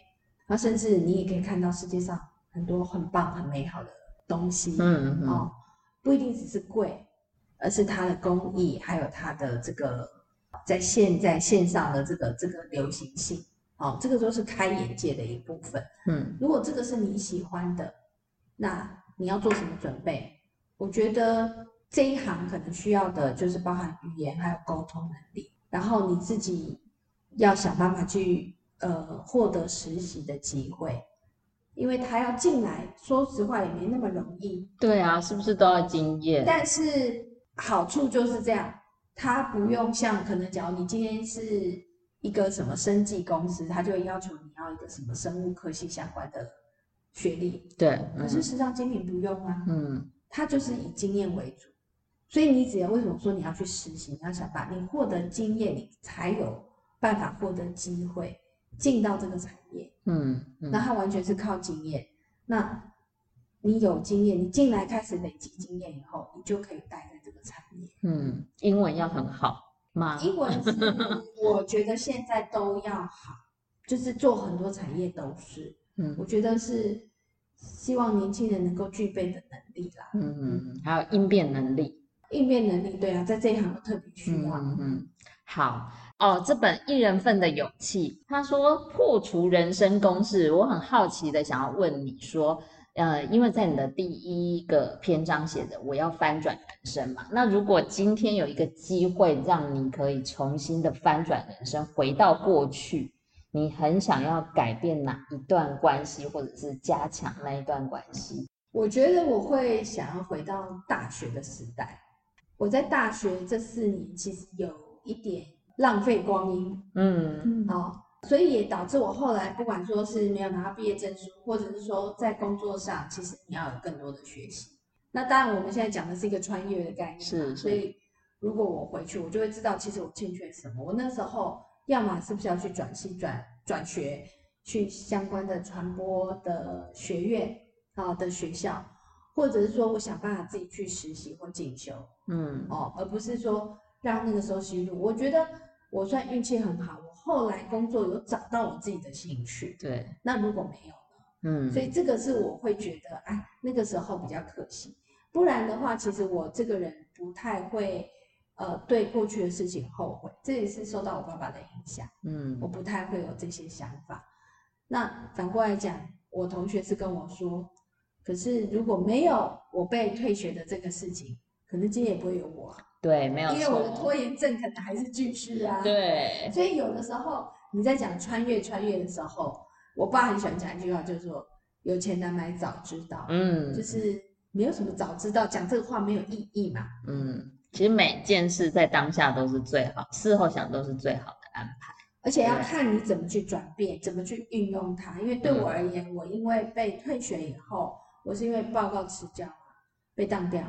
然后甚至你也可以看到世界上很多很棒很美好的东西，嗯嗯，哦，不一定只是贵，而是它的工艺，还有它的这个。在现在线上的这个这个流行性，哦，这个都是开眼界的一部分。嗯，如果这个是你喜欢的，那你要做什么准备？我觉得这一行可能需要的就是包含语言还有沟通能力，然后你自己要想办法去呃获得实习的机会，因为他要进来，说实话也没那么容易。对啊，是不是都要经验？但是好处就是这样。它不用像可能，假如你今天是一个什么生技公司，他就会要求你要一个什么生物科系相关的学历。对，嗯、可是时尚精品不用啊。嗯，他就是以经验为主，所以你只要为什么说你要去实习，你要想办法，你获得经验，你才有办法获得机会进到这个产业。嗯，嗯，那他完全是靠经验。那你有经验，你进来开始累积经验以后，你就可以待在这个。产业，嗯，英文要很好吗？英文是，我觉得现在都要好，就是做很多产业都是，嗯，我觉得是希望年轻人能够具备的能力啦，嗯嗯，还有应变能力，应变能力，对啊，在这一行特别需要，嗯嗯，好哦，这本一人份的勇气，他说破除人生公式，我很好奇的想要问你说。呃，因为在你的第一个篇章写的，我要翻转人生嘛。那如果今天有一个机会，让你可以重新的翻转人生，回到过去，你很想要改变哪一段关系，或者是加强那一段关系？我觉得我会想要回到大学的时代。我在大学这四年其实有一点浪费光阴，嗯，好、哦，所以也导致我后来不管说是没有拿到毕业证书，或者是说在工作上，其实你要有更多的学习。那当然我们现在讲的是一个穿越的概念，是，是，所以如果我回去，我就会知道其实我欠缺什么。我那时候要么是不是要去转系转转学，去相关的传播的学院。好的学校，或者是说我想办法自己去实习或进修，嗯，哦，而不是说让那个时候吸入。我觉得我算运气很好，我后来工作有找到我自己的兴趣。对，那如果没有呢？嗯，所以这个是我会觉得，哎，那个时候比较可惜。不然的话，其实我这个人不太会，呃，对过去的事情后悔。这也是受到我爸爸的影响。嗯，我不太会有这些想法。那反过来讲，我同学是跟我说。可是如果没有我被退学的这个事情，可能今天也不会有我。对，没有错。因为我的拖延症可能还是继续啊。对。所以有的时候你在讲穿越穿越的时候，我爸很喜欢讲一句话，就是说有钱难买早知道。嗯。就是没有什么早知道，讲这个话没有意义嘛。嗯。其实每件事在当下都是最好，事后想都是最好的安排。而且要看你怎么去转变，怎么去运用它。因为对我而言，嗯、我因为被退学以后。我是因为报告迟交被当掉，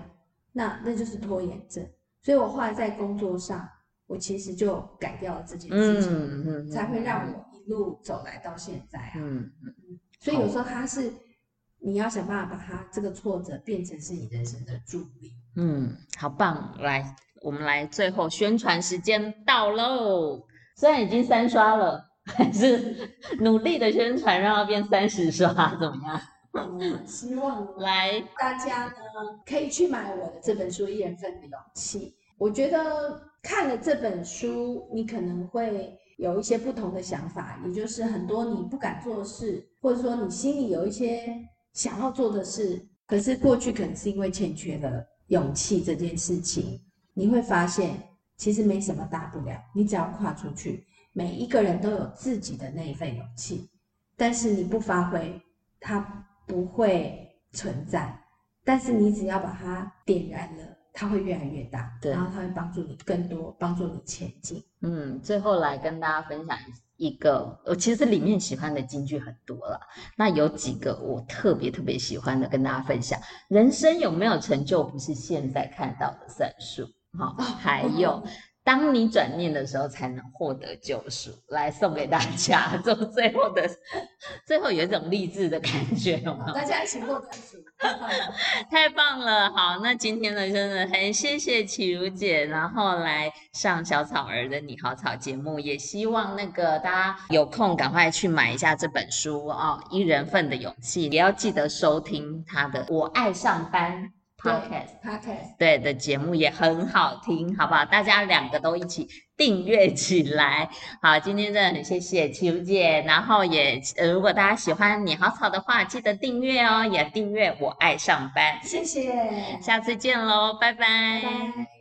那那就是拖延症。所以我后来在工作上，我其实就改掉了这件事情，嗯嗯、才会让我一路走来到现在啊。嗯嗯、所以有时候他是你要想办法把他这个挫折变成是你人生的助力。嗯，好棒！来，我们来最后宣传时间到喽。虽然已经三刷了，还是努力的宣传，让它变三十刷，怎么样？希望来大家呢可以去买我的这本书《一人份的勇气》。我觉得看了这本书，你可能会有一些不同的想法，也就是很多你不敢做的事，或者说你心里有一些想要做的事，可是过去可能是因为欠缺了勇气这件事情，你会发现其实没什么大不了，你只要跨出去。每一个人都有自己的那一份勇气，但是你不发挥，它。不会存在，但是你只要把它点燃了，它会越来越大，对，然后它会帮助你更多，帮助你前进。嗯，最后来跟大家分享一个，我其实里面喜欢的金句很多了，那有几个我特别特别喜欢的，跟大家分享。人生有没有成就，不是现在看到的算数，好，还有。当你转念的时候，才能获得救赎。来送给大家，做最后的，最后有一种励志的感觉，有没有？大家一起获得赎，太棒了！好，那今天呢，真的很谢谢启如姐，然后来上小草儿的你好草节目，也希望那个大家有空赶快去买一下这本书哦，《一人份的勇气》，也要记得收听他的《我爱上班》。Podcast，Podcast，对的节目也很好听，好不好？大家两个都一起订阅起来。好，今天真的很谢谢启如姐，然后也呃，如果大家喜欢你好草的话，记得订阅哦，也订阅我爱上班。谢谢，下次见喽，拜拜。拜拜。